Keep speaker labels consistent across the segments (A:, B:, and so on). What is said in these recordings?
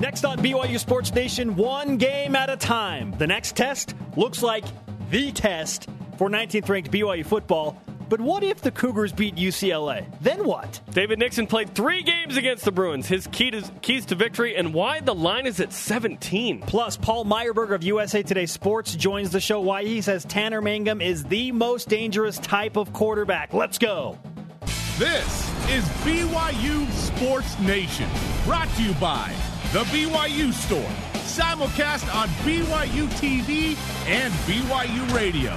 A: Next on BYU Sports Nation, one game at a time. The next test looks like the test for 19th ranked BYU football. But what if the Cougars beat UCLA? Then what?
B: David Nixon played three games against the Bruins. His key to, keys to victory and why the line is at 17.
A: Plus, Paul Myerberg of USA Today Sports joins the show. Why he says Tanner Mangum is the most dangerous type of quarterback. Let's go.
C: This is BYU Sports Nation, brought to you by The BYU Store, simulcast on BYU TV and BYU Radio.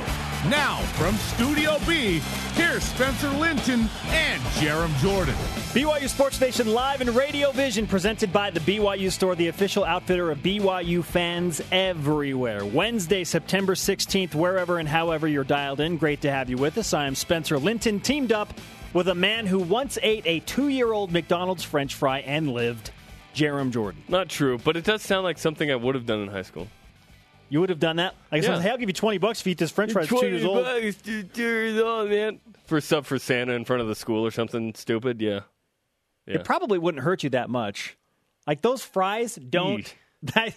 C: Now, from Studio B, here's Spencer Linton and Jarom Jordan.
A: BYU Sports Nation live and Radio Vision, presented by the BYU Store, the official outfitter of BYU fans everywhere. Wednesday, September 16th, wherever and however you're dialed in. Great to have you with us. I am Spencer Linton, teamed up with a man who once ate a two year old McDonald's French fry and lived, Jarom Jordan.
B: Not true, but it does sound like something I would have done in high school.
A: You would have done that? Like,
B: Yeah.
A: hey, I'll give you 20 bucks if you eat this French fry at two years old.
B: bucks, two years old, man. For sub for Santa in front of the school or something stupid, yeah. Yeah.
A: It probably wouldn't hurt you that much. Like those fries don't. I,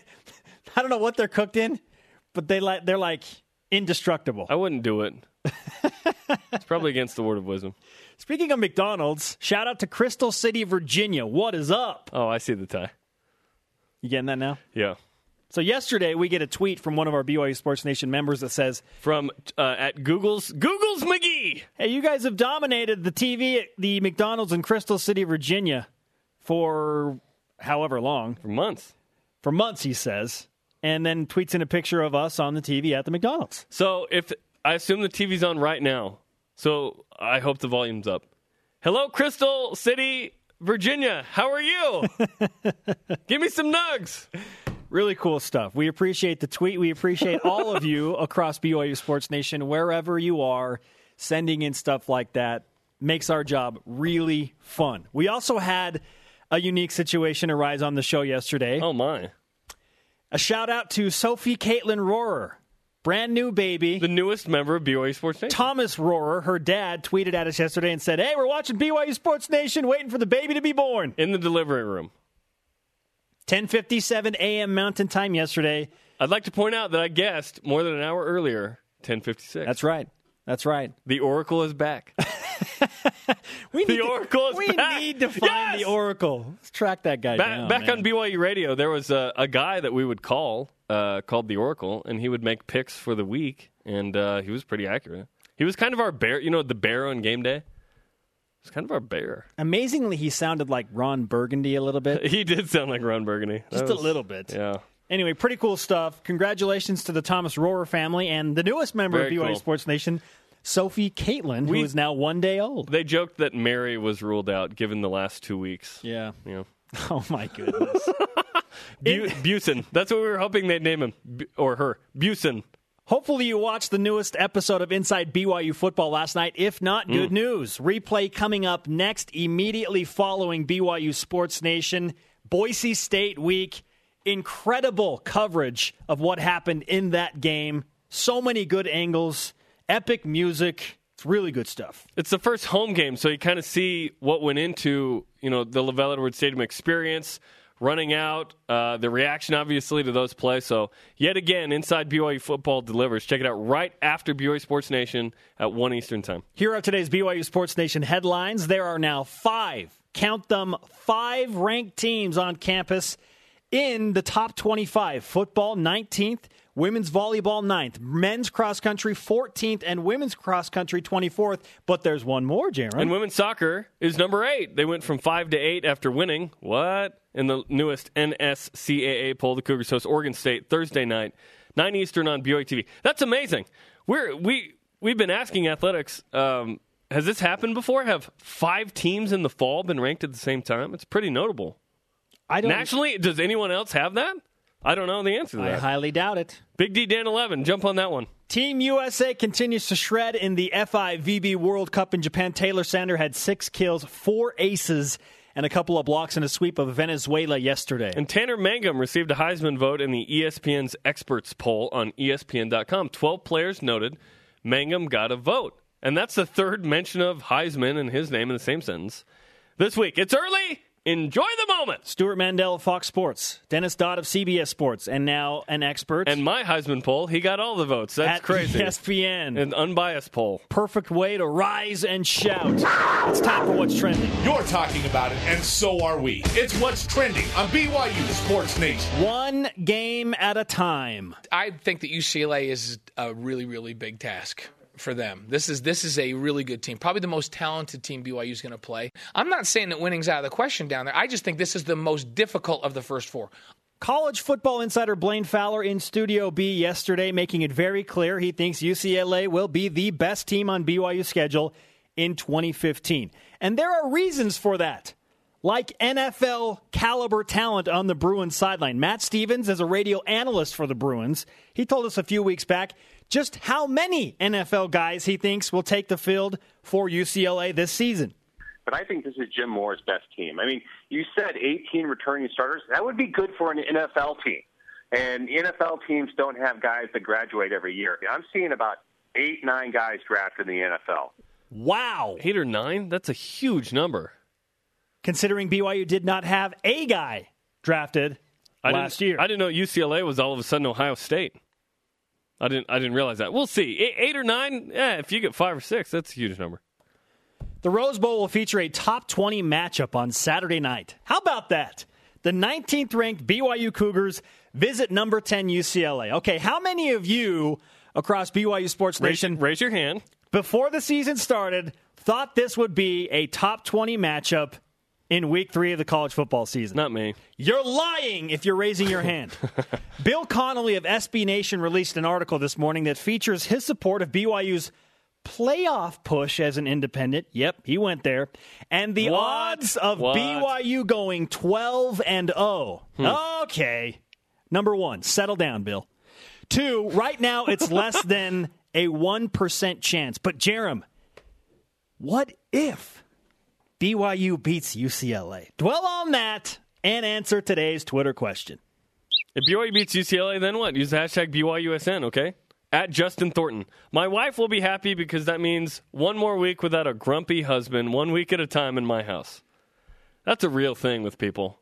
A: I don't know what they're cooked in, but they like they're like indestructible.
B: I wouldn't do it. it's probably against the word of wisdom.
A: Speaking of McDonald's, shout out to Crystal City, Virginia. What is up?
B: Oh, I see the tie.
A: You getting that now?
B: Yeah.
A: So yesterday we get a tweet from one of our BYU Sports Nation members that says,
B: From uh, at Google's Google's McGee.
A: "Hey, you guys have dominated the TV at the McDonald's in Crystal City, Virginia, for however long,
B: For months.
A: for months." He says, and then tweets in a picture of us on the TV at the McDonald's.
B: So if I assume the TV's on right now, so I hope the volume's up. Hello, Crystal City, Virginia. How are you? Give me some nugs.
A: Really cool stuff. We appreciate the tweet. We appreciate all of you across BYU Sports Nation, wherever you are, sending in stuff like that. Makes our job really fun. We also had a unique situation arise on the show yesterday.
B: Oh my.
A: A shout out to Sophie Caitlin Rohrer, brand new baby.
B: The newest member of BYU Sports Nation.
A: Thomas Rohrer, her dad, tweeted at us yesterday and said, Hey, we're watching BYU Sports Nation, waiting for the baby to be born.
B: in the delivery room.
A: 10:57 a.m. Mountain Time yesterday.
B: I'd like to point out that I guessed more than an hour earlier, 1056.
A: That's right. That's right.
B: the Oracle is back.
A: We
B: The
A: need to-
B: Oracle is
A: We
B: back.
A: need to find
B: Yes!
A: the Oracle. Let's track that guy
B: back
A: down.
B: back
A: man.
B: on BYU radio, there was a, a guy that we would call uh, called the Oracle, and he would make picks for the week, and uh, he was pretty accurate. He was kind of our bear, you know, the bear on game day. He's kind of our bear.
A: Amazingly, he sounded like Ron Burgundy a little bit,
B: He did sound like Ron Burgundy.
A: Just a little bit.
B: Yeah.
A: Anyway, pretty cool stuff. Congratulations to the Thomas Rohrer family and the newest member
B: Very
A: of BYU
B: cool.
A: Sports Nation, Sophie Caitlin,
B: We-
A: who is now one day old.
B: They joked that Mary was ruled out given the last two weeks.
A: Yeah.
B: You know.
A: Oh my goodness.
B: Bu- Busen. That's what we were hoping they'd name him. Or her. Busen.
A: Hopefully, you watched the newest episode of Inside BYU Football last night. If not,
B: Hmm.
A: good news. Replay coming up next, immediately following BYU Sports Nation, Boise State week. Incredible coverage of what happened in that game. So many good angles, epic music. It's really good stuff.
B: It's the first home game, so you kind of see what went into you know the LaVell Edwards Stadium experience, running out, uh, the reaction obviously to those plays. So yet again, inside BYU football delivers. Check it out right after BYU Sports Nation at one Eastern time.
A: Here are today's BYU Sports Nation headlines. There are now five, count them, five ranked teams on campus in the top 25. Football, 19th. Women's volleyball, 9th. Men's cross country, 14th. And women's cross country, 24th. But there's one more, Jarom.
B: And women's soccer is number eight. They went from five to eight after winning. What? In the newest NSCAA poll, the Cougars host Oregon State Thursday night, nine Eastern on BYU TV. That's amazing. We're we we've been asking athletics. Um, has this happened before? Have five teams in the fall been ranked at the same time? It's pretty notable.
A: I don't
B: Nationally, does anyone else have that? I don't know the answer to that.
A: I highly doubt it.
B: Big D Dan eleven, jump on that one.
A: Team USA continues to shred in the FIVB World Cup in Japan. Taylor Sander had six kills, four aces, and a couple of blocks in a sweep of Venezuela yesterday.
B: And Tanner Mangum received a Heisman vote in the ESPN's experts poll on ESPN.com. 12 players noted Mangum got a vote. And that's the third mention of Heisman and his name in the same sentence. This week, it's early. Enjoy the moment.
A: Stewart Mandel of Fox Sports, Dennis Dodd of CBS Sports, and now an expert.
B: And my Heisman poll, he got all the votes. That's
A: at
B: crazy.
A: ESPN.
B: An unbiased poll.
A: Perfect way to rise and shout. It's time for what's trending.
C: You're talking about it, and so are we. It's what's trending on BYU Sports Nation.
A: One game at a time.
D: I think that UCLA is a really, really big task for them. This is this is a really good team, probably the most talented team BYU is going to play. I'm not saying that winning's out of the question down there. I just think this is the most difficult of the first four.
A: College football insider Blaine Fowler in Studio B yesterday, making it very clear he thinks UCLA will be the best team on BYU's schedule in 2015. And there are reasons for that. Like NFL caliber talent on the Bruins sideline. Matt Stevens, as a radio analyst for the Bruins, he told us a few weeks back just how many NFL guys he thinks will take the field for UCLA this season.
E: But I think this is Jim Mora's best team. I mean, you said 18 returning starters. That would be good for an NFL team. And NFL teams don't have guys that graduate every year. I'm seeing about eight, nine guys drafted in the NFL.
A: Wow.
B: Eight or nine? That's a huge number.
A: Considering BYU did not have a guy drafted
B: I
A: last year.
B: I didn't know UCLA was all of a sudden Ohio State. I didn't. I didn't realize that. We'll see. Eight, eight or nine. Yeah, if you get five or six, that's a huge number.
A: The Rose Bowl will feature a top 20 matchup on Saturday night. How about that? The 19th ranked BYU Cougars visit number 10 UCLA. Okay, how many of you across BYU Sports
B: Raise,
A: Nation
B: raise your hand.
A: before the season started thought this would be a top 20 matchup in week three of the college football season?
B: Not me.
A: You're lying if you're raising your hand. Bill Connolly of SB Nation released an article this morning that features his support of BYU's playoff push as an independent. Yep, he went there. And the
B: What?
A: odds of
B: What?
A: BYU going 12 and 0. Okay. Number 1, settle down, Bill. 2, right now it's less than a 1% chance. But Jarom, what if BYU beats UCLA? Dwell on that and answer today's Twitter question.
B: If BYU beats UCLA, then what? Use the hashtag BYUSN, okay? At Justin Thornton. My wife will be happy because that means one more week without a grumpy husband, one week at a time in my house. That's a real thing with people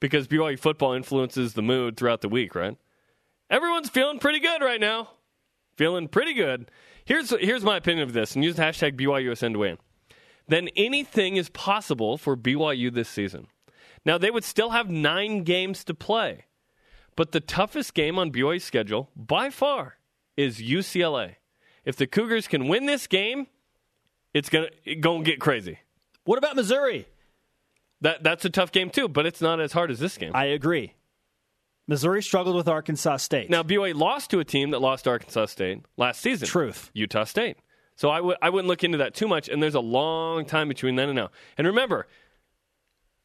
B: because BYU football influences the mood throughout the week, right? Everyone's feeling pretty good right now. Feeling pretty good. Here's, here's my opinion of this, and use the hashtag BYUSN to win. Then anything is possible for BYU this season. Now, they would still have nine games to play. But the toughest game on BYU's schedule, by far, is UCLA. If the Cougars can win this game, it's gonna go and get crazy.
A: What about Missouri?
B: That that's a tough game too, but it's not as hard as this game.
A: I agree. Missouri struggled with Arkansas State.
B: now BYU lost to a team that lost Arkansas State last season.
A: Truth.
B: Utah State. So I w- I wouldn't look into that too much. And there's a long time between then and now. And remember,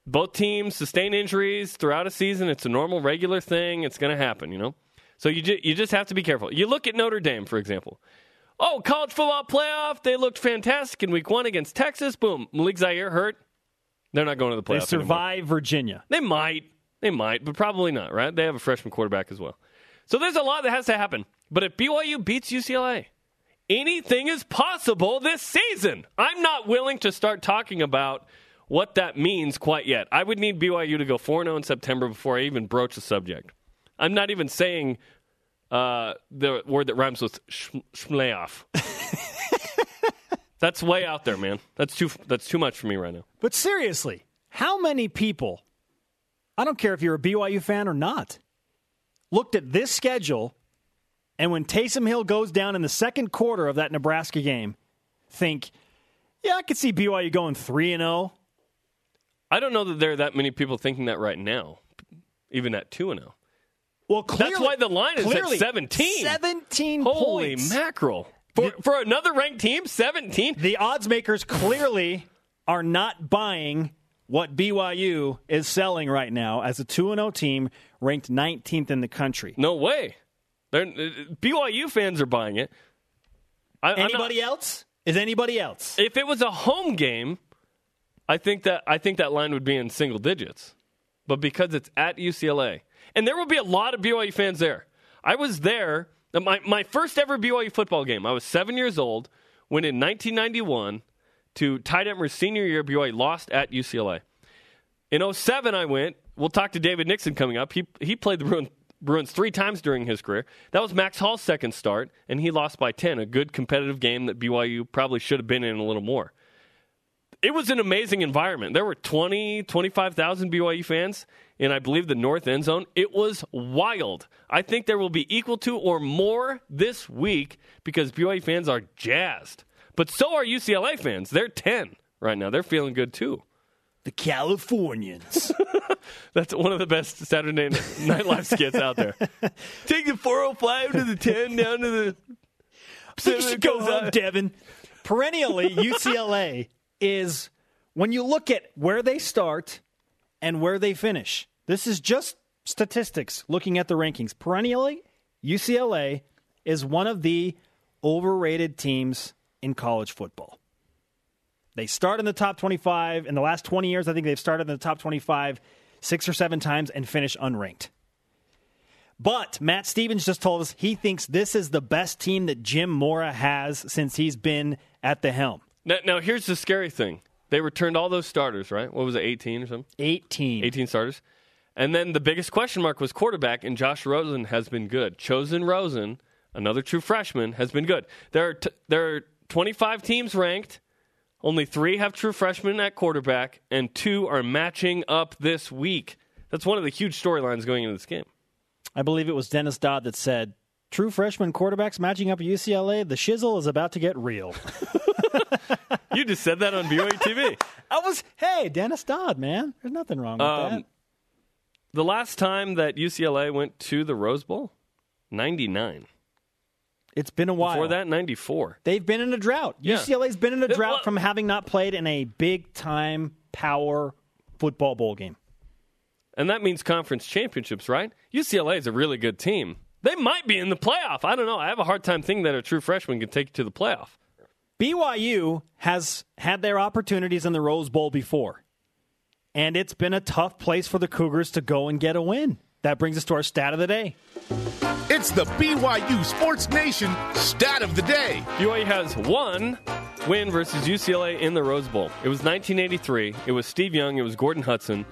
B: both teams sustain injuries throughout a season. It's a normal, regular thing. It's going to happen, you know? So you, ju- you just have to be careful. You look at Notre Dame, for example. Oh, college football playoff. They looked fantastic in week one against Texas. Boom. Malik Zaire hurt. They're not going to the playoffs.
A: they
B: playoff. anymore.
A: survive Virginia.
B: They might. They might, but probably not, right? They have a freshman quarterback as well. So there's a lot that has to happen. But if BYU beats UCLA, anything is possible this season. I'm not willing to start talking about what that means quite yet. I would need BYU to go 4 0 in September before I even broach the subject. I'm not even saying uh, the word that rhymes with sh- shmlayoff. that's way out there, man. That's too, that's too much for me right now.
A: But seriously, how many people, I don't care if you're a BYU fan or not, looked at this schedule and when Taysom Hill goes down in the second quarter of that Nebraska game, think, yeah, I could see BYU going 3 and oh." 0.
B: I don't know that there are that many people thinking that right now, even at 2 0.
A: Well, clearly,
B: That's why the line is at
A: clearly,
B: 17.
A: 17
B: Holy
A: points.
B: mackerel. For, for another ranked team, 17?
A: the odds makers clearly are not buying what BYU is selling right now as a 2 0 team ranked 19th in the country.
B: No way. They're, uh, BYU fans are buying it. I, I'm not-
A: Anybody else? Is anybody else?
B: if it was a home game, I think that I think that line would be in single digits. But because it's at UCLA, and there will be a lot of BYU fans there. I was there my my first ever BYU football game. I was seven years old when in 1991 to Ty Detmer's senior year BYU lost at UCLA. In 07, I went. We'll talk to David Nixon coming up. He, he played the Bruins, Bruins three times during his career. That was Max Hall's second start, and he lost by 10, a good competitive game that BYU probably should have been in a little more. It was an amazing environment. There were 20, 25,000 BYU fans in, I believe, the north end zone. It was wild. I think there will be equal to or more this week because BYU fans are jazzed. But so are UCLA fans. They're 10 right now. They're feeling good too.
A: The Californians.
B: That's one of the best Saturday Night Live skits out there. Take the 405 to the 10 down to the.
A: you should go home, Devin. Perennially, UCLA is when you look at where they start and where they finish. This is just statistics looking at the rankings. Perennially, UCLA is one of the overrated teams in college football. They start in the top 25. In the last 20 years, I think they've started in the top 25 six or seven times and finish unranked. But Matt Stevens just told us he thinks this is the best team that Jim Mora has since he's been at the helm.
B: Now, now, here's the scary thing. They returned all those starters, right? What was it, 18 or something?
A: 18.
B: 18 starters. And then the biggest question mark was quarterback, and Josh Rosen has been good. Chosen Rosen, another true freshman, has been good. There are, t- there are 25 teams ranked. Only three have true freshmen at quarterback, and two are matching up this week. That's one of the huge storylines going into this game.
A: I believe it was Dennis Dodd that said, True freshman quarterbacks matching up at UCLA, the shizzle is about to get real.
B: you just said that on BYU TV.
A: I was, hey, Dennis Dodd, man. There's nothing wrong with um, that.
B: The last time that UCLA went to the Rose Bowl, 99.
A: It's been a while.
B: Before that, 94.
A: They've been in a drought. Yeah. UCLA's been in a drought well, from having not played in a big time power football bowl game.
B: And that means conference championships, right? UCLA is a really good team. They might be in the playoff. I don't know. I have a hard time thinking that a true freshman can take you to the playoff.
A: BYU has had their opportunities in the Rose Bowl before, and it's been a tough place for the Cougars to go and get a win. That brings us to our stat of the day.
C: It's the BYU Sports Nation stat of the day.
B: BYU has one win versus UCLA in the Rose Bowl. It was 1983. It was Steve Young. It was Gordon Hudson.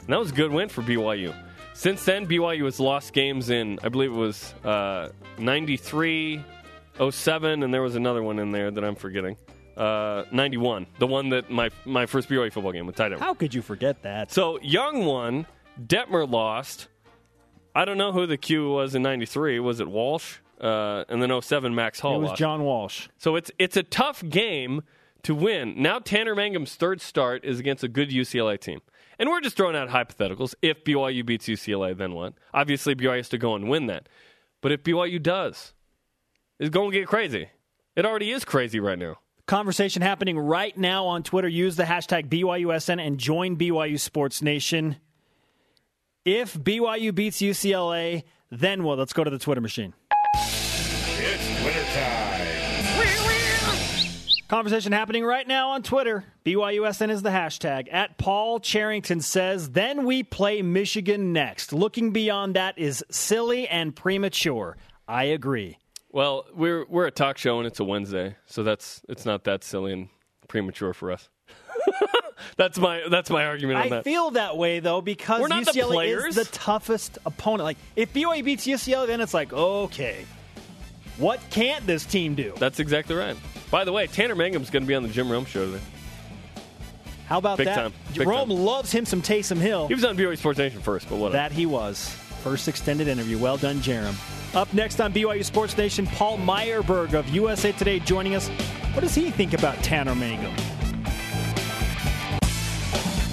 B: And that was a good win for BYU. Since then, BYU has lost games in, I believe it was uh, 93, 07, and there was another one in there that I'm forgetting. Uh, 91, the one that my my first BYU football game with tight end.
A: How could you forget that?
B: So Young won, Detmer lost, I don't know who the Q was in '93. Was it Walsh? Uh, and then 07, Max Hall.
A: It was. John Walsh.
B: So it's it's a tough game to win. Now Tanner Mangum's third start is against a good UCLA team. And we're just throwing out hypotheticals. If BYU beats UCLA, then what? Obviously, BYU has to go and win that. But if BYU does, it's going to get crazy. It already is crazy right now.
A: Conversation happening right now on Twitter. Use the hashtag BYUSN and join BYU Sports Nation. If BYU beats UCLA, then what? Let's go to the Twitter machine.
C: It's Twitter time.
A: Conversation happening right now on Twitter. BYUSN is the hashtag. At Paul Charrington says, then we play Michigan next. Looking beyond that is silly and premature. I agree.
B: Well, we're we're a talk show and it's a Wednesday, so that's it's not that silly and premature for us. that's my that's my argument on
A: I
B: that.
A: feel that way though because
B: We're not
A: UCLA
B: the
A: is the toughest opponent. Like if BYU beats UCLA, then it's like okay, what can't this team do?
B: That's exactly right. By the way, Tanner Mangum's going to be on the Jim Rome show today.
A: How about
B: Big
A: that?
B: time. Big
A: Rome
B: time.
A: loves him some Taysom Hill.
B: He was on BYU Sports Nation first, but whatever.
A: That he was. First extended interview. Well done, Jarom. Up next on BYU Sports Nation, Paul Myerberg of USA Today joining us. What does he think about Tanner Mangum?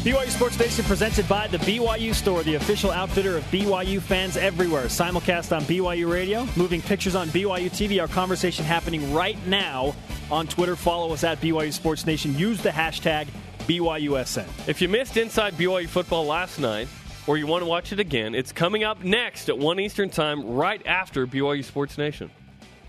A: BYU Sports Nation presented by the BYU Store, the official outfitter of BYU fans everywhere. Simulcast on BYU Radio, moving pictures on BYU TV. Our conversation happening right now on Twitter. Follow us at BYU Sports Nation. Use the hashtag BYUSN.
B: If you missed Inside BYU football last night, or you want to watch it again, it's coming up next at 1 Eastern Time, right after BYU Sports Nation.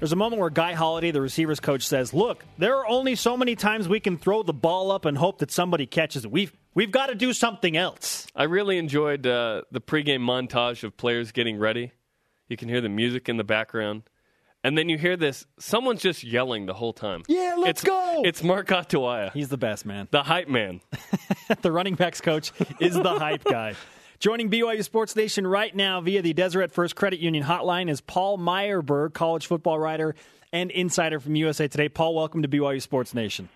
A: There's a moment where Guy Holliday, the receivers coach, says, "Look, there are only so many times we can throw the ball up and hope that somebody catches it. We've we've got to do something else."
B: I really enjoyed uh, the pregame montage of players getting ready. You can hear the music in the background. and then you hear this. Someone's just yelling the whole time.
A: Yeah, let's
B: it's,
A: go.
B: It's Mark Atuaia,
A: He's the best, man.
B: the hype man.
A: the running backs coach is the hype guy. Joining BYU Sports Nation right now via the Deseret First Credit Union hotline is Paul Myerberg, college football writer and insider from USA Today. Paul, welcome to BYU Sports Nation.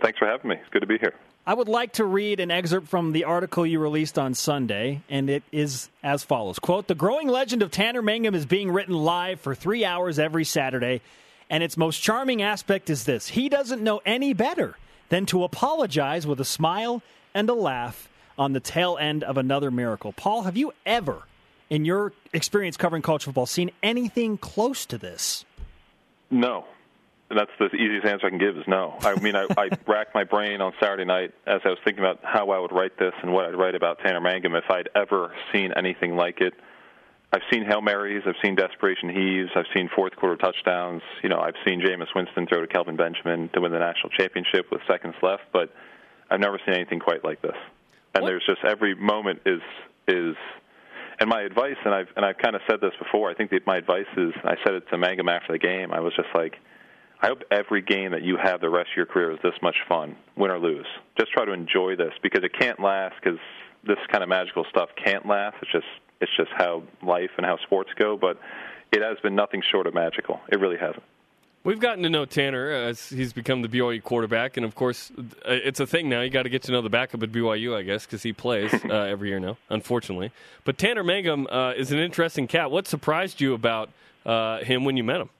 F: Thanks for having me. It's good to be here.
A: I would like to read an excerpt from the article you released on Sunday, and it is as follows Quote, The growing legend of Tanner Mangum is being written live for three hours every Saturday, and its most charming aspect is this he doesn't know any better than to apologize with a smile and a laugh on the tail end of another miracle. Paul, have you ever, in your experience covering college football, seen anything close to this?
F: No. And that's the easiest answer I can give is no. I mean, I, I racked my brain on Saturday night as I was thinking about how I would write this and what I'd write about Tanner Mangum if I'd ever seen anything like it. I've seen Hail Marys, I've seen desperation heaves, I've seen fourth quarter touchdowns. You know, I've seen Jameis Winston throw to Kelvin Benjamin to win the national championship with seconds left, but I've never seen anything quite like this. And
B: What?
F: there's just every moment is is and my advice and I've and I've kind of said this before. I think that my advice is I said it to Mangum after the game. I was just like I hope every game that you have the rest of your career is this much fun, win or lose. Just try to enjoy this because it can't last because this kind of magical stuff can't last. It's just it's just how life and how sports go, but it has been nothing short of magical. It really hasn't.
B: We've gotten to know Tanner as he's become the BYU quarterback, and of course, it's a thing now. You got to get to know the backup at BYU, I guess, because he plays uh, every year now, unfortunately. But Tanner Mangum uh, is an interesting cat. What surprised you about uh, him when you met him?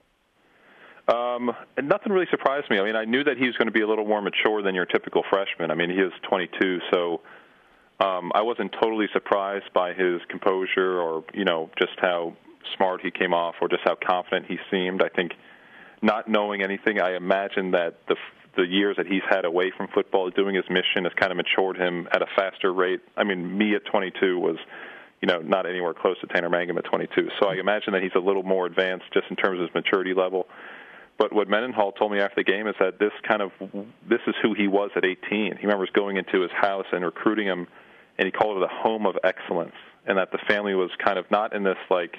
F: Um, nothing really surprised me. I mean, I knew that he was going to be a little more mature than your typical freshman. I mean, he is 22, so um, I wasn't totally surprised by his composure or you know just how smart he came off or just how confident he seemed. I think not knowing anything, I imagine that the the years that he's had away from football, doing his mission, has kind of matured him at a faster rate. I mean, me at 22 was, you know, not anywhere close to Tanner Mangum at 22. So I imagine that he's a little more advanced just in terms of his maturity level. But what Mendenhall told me after the game is that this kind of this is who he was at 18. He remembers going into his house and recruiting him, and he called it a home of excellence, and that the family was kind of not in this like,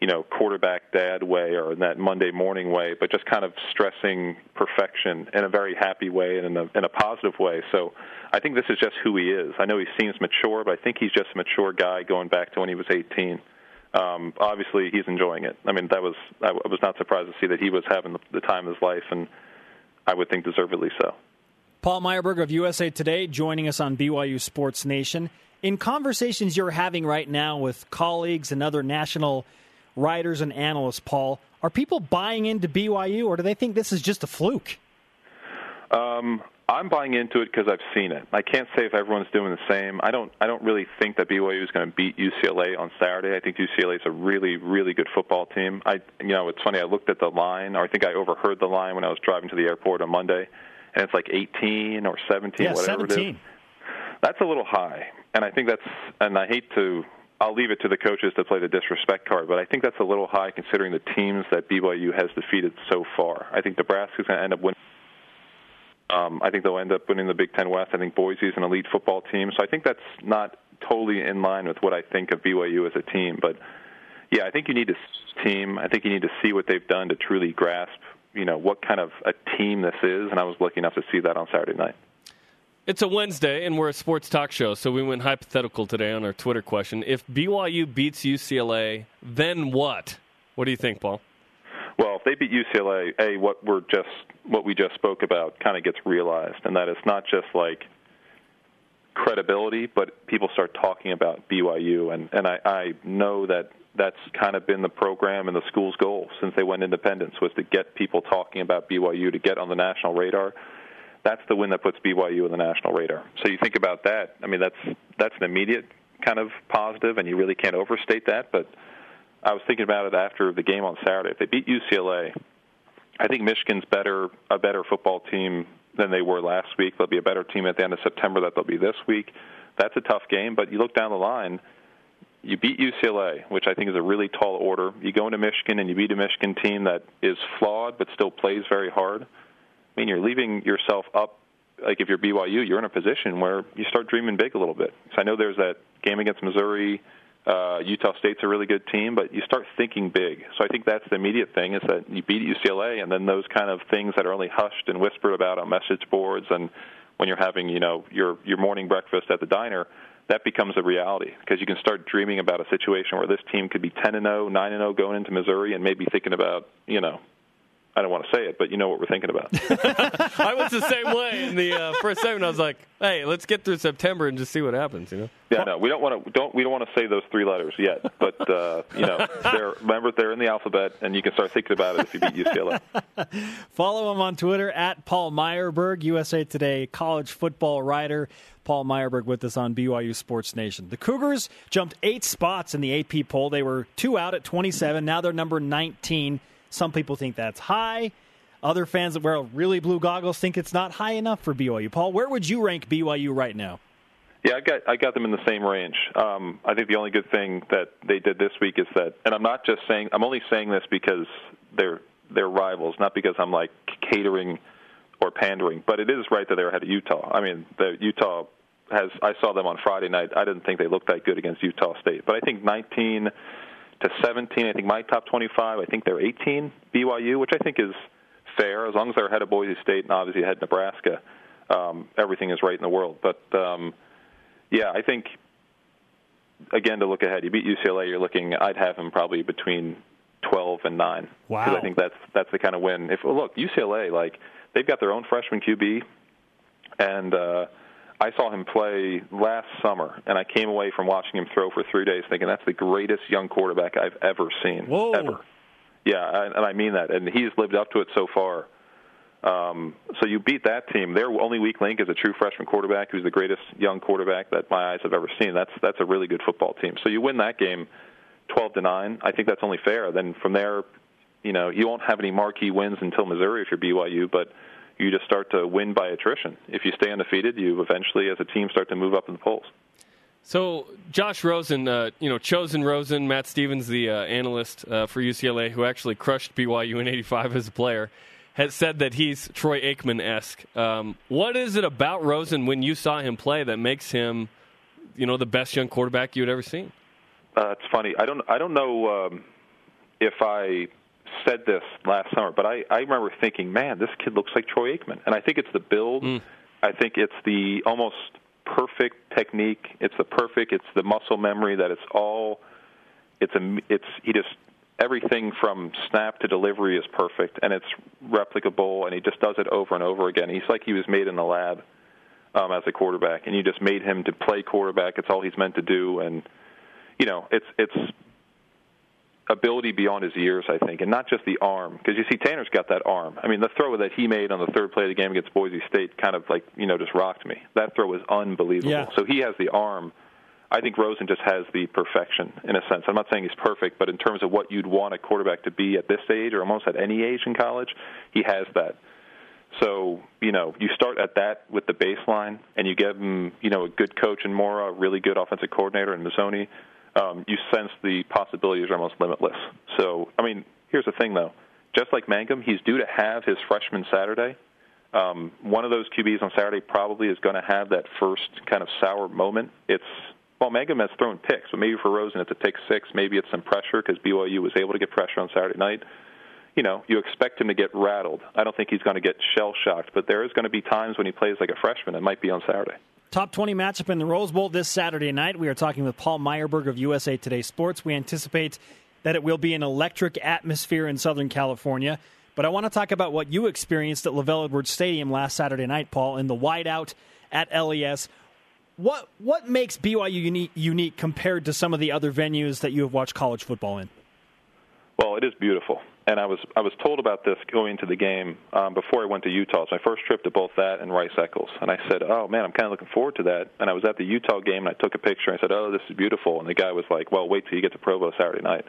F: you know, quarterback dad way or in that Monday morning way, but just kind of stressing perfection in a very happy way and in a in a positive way. So I think this is just who he is. I know he seems mature, but I think he's just a mature guy going back to when he was 18 um, obviously he's enjoying it. I mean, that was I was not surprised to see that he was having the, the time of his life, and I would think deservedly so.
A: Paul Myerberg of USA Today joining us on BYU Sports Nation. In conversations you're having right now with colleagues and other national writers and analysts, Paul, are people buying into BYU or do they think this is just a fluke?
F: Um, I'm buying into it because I've seen it. I can't say if everyone's doing the same. I don't. I don't really think that BYU is going to beat UCLA on Saturday. I think UCLA is a really, really good football team. I, you know, it's funny. I looked at the line, or I think I overheard the line when I was driving to the airport on Monday, and it's like 18 or 17,
A: Yeah,
F: whatever it
A: 17.
F: is. That's a little high, and I think that's. And I hate to. I'll leave it to the coaches to play the disrespect card, but I think that's a little high considering the teams that BYU has defeated so far. I think Nebraska's going to end up winning. Um, I think they'll end up winning the Big Ten West. I think Boise's an elite football team, so I think that's not totally in line with what I think of BYU as a team. But yeah, I think you need to team. I think you need to see what they've done to truly grasp, you know, what kind of a team this is. And I was lucky enough to see that on Saturday night.
B: It's a Wednesday, and we're a sports talk show, so we went hypothetical today on our Twitter question. If BYU beats UCLA, then what? What do you think, Paul?
F: Well, if they beat UCLA, a what we're just what we just spoke about kind of gets realized, and that it's not just like credibility, but people start talking about BYU, and and I, I know that that's kind of been the program and the school's goal since they went independence was to get people talking about BYU to get on the national radar. That's the win that puts BYU on the national radar. So you think about that. I mean, that's that's an immediate kind of positive, and you really can't overstate that. But I was thinking about it after the game on Saturday. If they beat UCLA, I think Michigan's better a better football team than they were last week. They'll be a better team at the end of September that they'll be this week. That's a tough game, but you look down the line, you beat UCLA, which I think is a really tall order. You go into Michigan and you beat a Michigan team that is flawed but still plays very hard. I mean, you're leaving yourself up. Like if you're BYU, you're in a position where you start dreaming big a little bit. So I know there's that game against Missouri Uh, Utah State's a really good team, but you start thinking big. So I think that's the immediate thing is that you beat UCLA, and then those kind of things that are only hushed and whispered about on message boards, and when you're having you know your your morning breakfast at the diner, that becomes a reality because you can start dreaming about a situation where this team could be 10 and 0, 9 and 0 going into Missouri, and maybe thinking about you know I don't want to say it, but you know what we're thinking about.
B: I was the same way in the uh, first segment. I was like, "Hey, let's get through September and just see what happens." You know?
F: Yeah, no, we don't want to don't we don't want to say those three letters yet, but uh, you know, they're remember they're in the alphabet, and you can start thinking about it if you beat UCLA.
A: Follow him on Twitter at Paul Myerberg, USA Today college football writer. Paul Myerberg with us on BYU Sports Nation. The Cougars jumped eight spots in the AP poll. They were two out at 27. Now they're number 19 some people think that's high. Other fans that wear really blue goggles think it's not high enough for BYU. Paul, where would you rank BYU right now?
F: Yeah, I got I got them in the same range. Um, I think the only good thing that they did this week is that, and I'm not just saying I'm only saying this because they're they're rivals, not because I'm like catering or pandering. But it is right that they're ahead of Utah. I mean, the Utah has I saw them on Friday night. I didn't think they looked that good against Utah State, but I think 19 to 17. I think my top 25. I think they're 18 BYU, which I think is fair as long as they're ahead of Boise State and obviously ahead of Nebraska. Um, everything is right in the world. But um, yeah, I think again to look ahead, you beat UCLA. You're looking. I'd have them probably between 12 and nine.
A: Wow.
F: Because I think that's that's the kind of win. If look UCLA, like they've got their own freshman QB, and uh, I saw him play last summer, and I came away from watching him throw for three days thinking that's the greatest young quarterback I've ever seen.
A: Whoa.
F: Ever. Yeah, and I mean that, and he's lived up to it so far. Um, so you beat that team. Their only weak link is a true freshman quarterback who's the greatest young quarterback that my eyes have ever seen. That's that's a really good football team. So you win that game, twelve to nine. I think that's only fair. Then from there, you know, you won't have any marquee wins until Missouri if you're BYU, but you just start to win by attrition. If you stay undefeated, you eventually, as a team, start to move up in the polls.
B: So Josh Rosen, uh, you know, chosen Rosen, Matt Stevens, the uh, analyst uh, for UCLA, who actually crushed BYU in '85 as a player, has said that he's Troy Aikman esque. Um, what is it about Rosen when you saw him play that makes him, you know, the best young quarterback you had ever seen?
F: Uh, it's funny. I don't. I don't know um, if I said this last summer, but I, I remember thinking, man, this kid looks like Troy Aikman. And I think it's the build. Mm. I think it's the almost perfect technique. It's the perfect. It's the muscle memory that it's all. It's a. It's he just everything from snap to delivery is perfect, and it's replicable, and he just does it over and over again. He's like he was made in the lab um, as a quarterback, and you just made him to play quarterback. It's all he's meant to do, and you know, it's it's ability beyond his years, I think, and not just the arm. Because you see, Tanner's got that arm. I mean, the throw that he made on the third play of the game against Boise State kind of like you know just rocked me. That throw was unbelievable.
A: Yeah.
F: So he has the arm. I think Rosen just has the perfection in a sense. I'm not saying he's perfect, but in terms of what you'd want a quarterback to be at this age or almost at any age in college, he has that. So, you know, you start at that with the baseline and you give him, you know, a good coach in Mora, a really good offensive coordinator in Mazzone, um, you sense the possibilities are almost limitless. So, I mean, here's the thing, though. Just like Mangum, he's due to have his freshman Saturday. Um, one of those QBs on Saturday probably is going to have that first kind of sour moment. It's well, Mangum has thrown picks, but maybe for Rosen it's a pick six. Maybe it's some pressure because BYU was able to get pressure on Saturday night. You know, you expect him to get rattled. I don't think he's going to get shell shocked, but there is going to be times when he plays like a freshman. It might be on Saturday.
A: Top 20 matchup in the Rose Bowl this Saturday night. We are talking with Paul Myerberg of USA Today Sports. We anticipate that it will be an electric atmosphere in Southern California. But I want to talk about what you experienced at LaVell Edwards Stadium last Saturday night, Paul, in the whiteout at LES. What what makes BYU unique, unique compared to some of the other venues that you have watched college football in?
F: Well, it is beautiful and I was I was told about this going into the game um, before I went to Utah. It's my first trip to both that and Rice Eccles, and I said, "Oh man, I'm kind of looking forward to that." And I was at the Utah game, and I took a picture. and I said, "Oh, this is beautiful." And the guy was like, "Well, wait till you get to Provo Saturday night."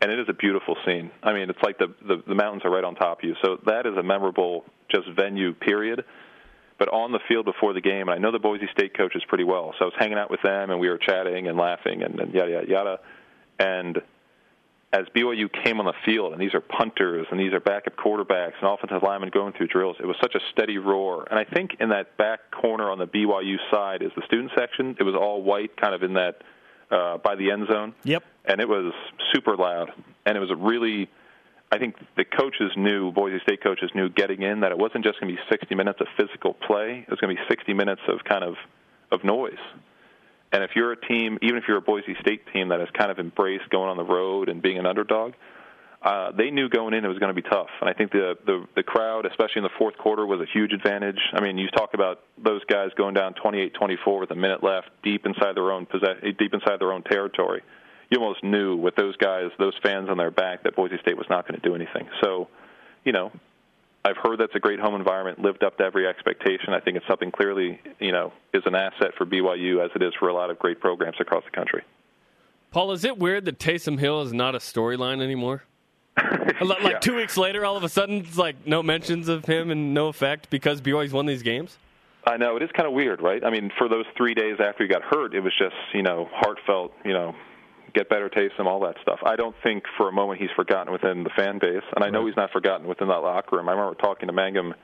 F: And it is a beautiful scene. I mean, it's like the, the the mountains are right on top of you. So that is a memorable just venue. Period. But on the field before the game, and I know the Boise State coaches pretty well, so I was hanging out with them, and we were chatting and laughing and, and yada yada yada. And as BYU came on the field, and these are punters, and these are backup quarterbacks, and offensive linemen going through drills, it was such a steady roar. And I think in that back corner on the BYU side is the student section. It was all white, kind of in that uh, by the end zone.
A: Yep.
F: And it was super loud, and it was a really. I think the coaches knew, Boise State coaches knew getting in that it wasn't just going to be 60 minutes of physical play. It was going to be 60 minutes of kind of of noise. And if you're a team, even if you're a Boise State team that has kind of embraced going on the road and being an underdog, uh, they knew going in it was going to be tough. And I think the, the the crowd, especially in the fourth quarter, was a huge advantage. I mean, you talk about those guys going down 28-24 with a minute left, deep inside their own possess- deep inside their own territory. You almost knew with those guys, those fans on their back, that Boise State was not going to do anything. So, you know, I've heard that's a great home environment, lived up to every expectation. I think it's something clearly, you know, is an asset for BYU as it is for a lot of great programs across the country.
B: Paul, is it weird that Taysom Hill is not a storyline anymore? like
F: Yeah.
B: two weeks later, all of a sudden, it's like no mentions of him and no effect because BYU's won these games.
F: I know it is kind of weird, right? I mean, for those three days after he got hurt, it was just you know heartfelt, you know, get better, Taysom, all that stuff. I don't think for a moment he's forgotten within the fan base, and I know he's not forgotten within that locker room. I remember talking to Mangum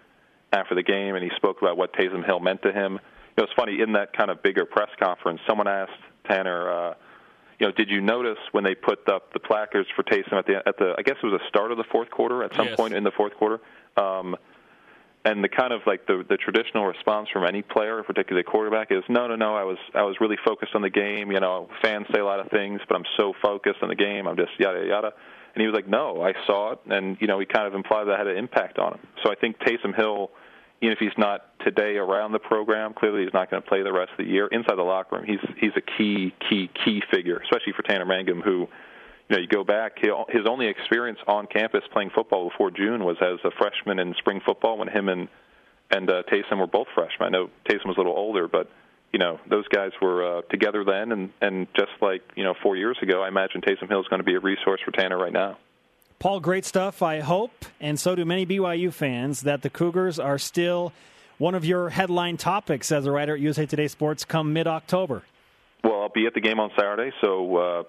F: after the game, and he spoke about what Taysom Hill meant to him. It was funny in that kind of bigger press conference. Someone asked Tanner. Uh, you know, did you notice when they put up the placards for Taysom at the at the I guess it was the start of the fourth quarter at some
B: Yes.
F: point in the fourth quarter, um, and the kind of like the the traditional response from any player, particularly a quarterback, is no, no, no. I was I was really focused on the game. You know, fans say a lot of things, but I'm so focused on the game. I'm just yada yada. And he was like, no, I saw it, and you know, he kind of implied that had an impact on him. So I think Taysom Hill even if he's not today around the program, clearly he's not going to play the rest of the year. Inside the locker room, he's he's a key key key figure, especially for Tanner Mangum, who you know you go back his only experience on campus playing football before June was as a freshman in spring football when him and and uh, Taysom were both freshmen. I know Taysom was a little older, but you know those guys were uh, together then, and and just like you know four years ago, I imagine Taysom Hill is going to be a resource for Tanner right now.
A: Paul, great stuff. I hope, and so do many BYU fans, that the Cougars are still one of your headline topics as a writer at USA Today Sports come mid October.
F: Well, I'll be at the game on Saturday, so uh,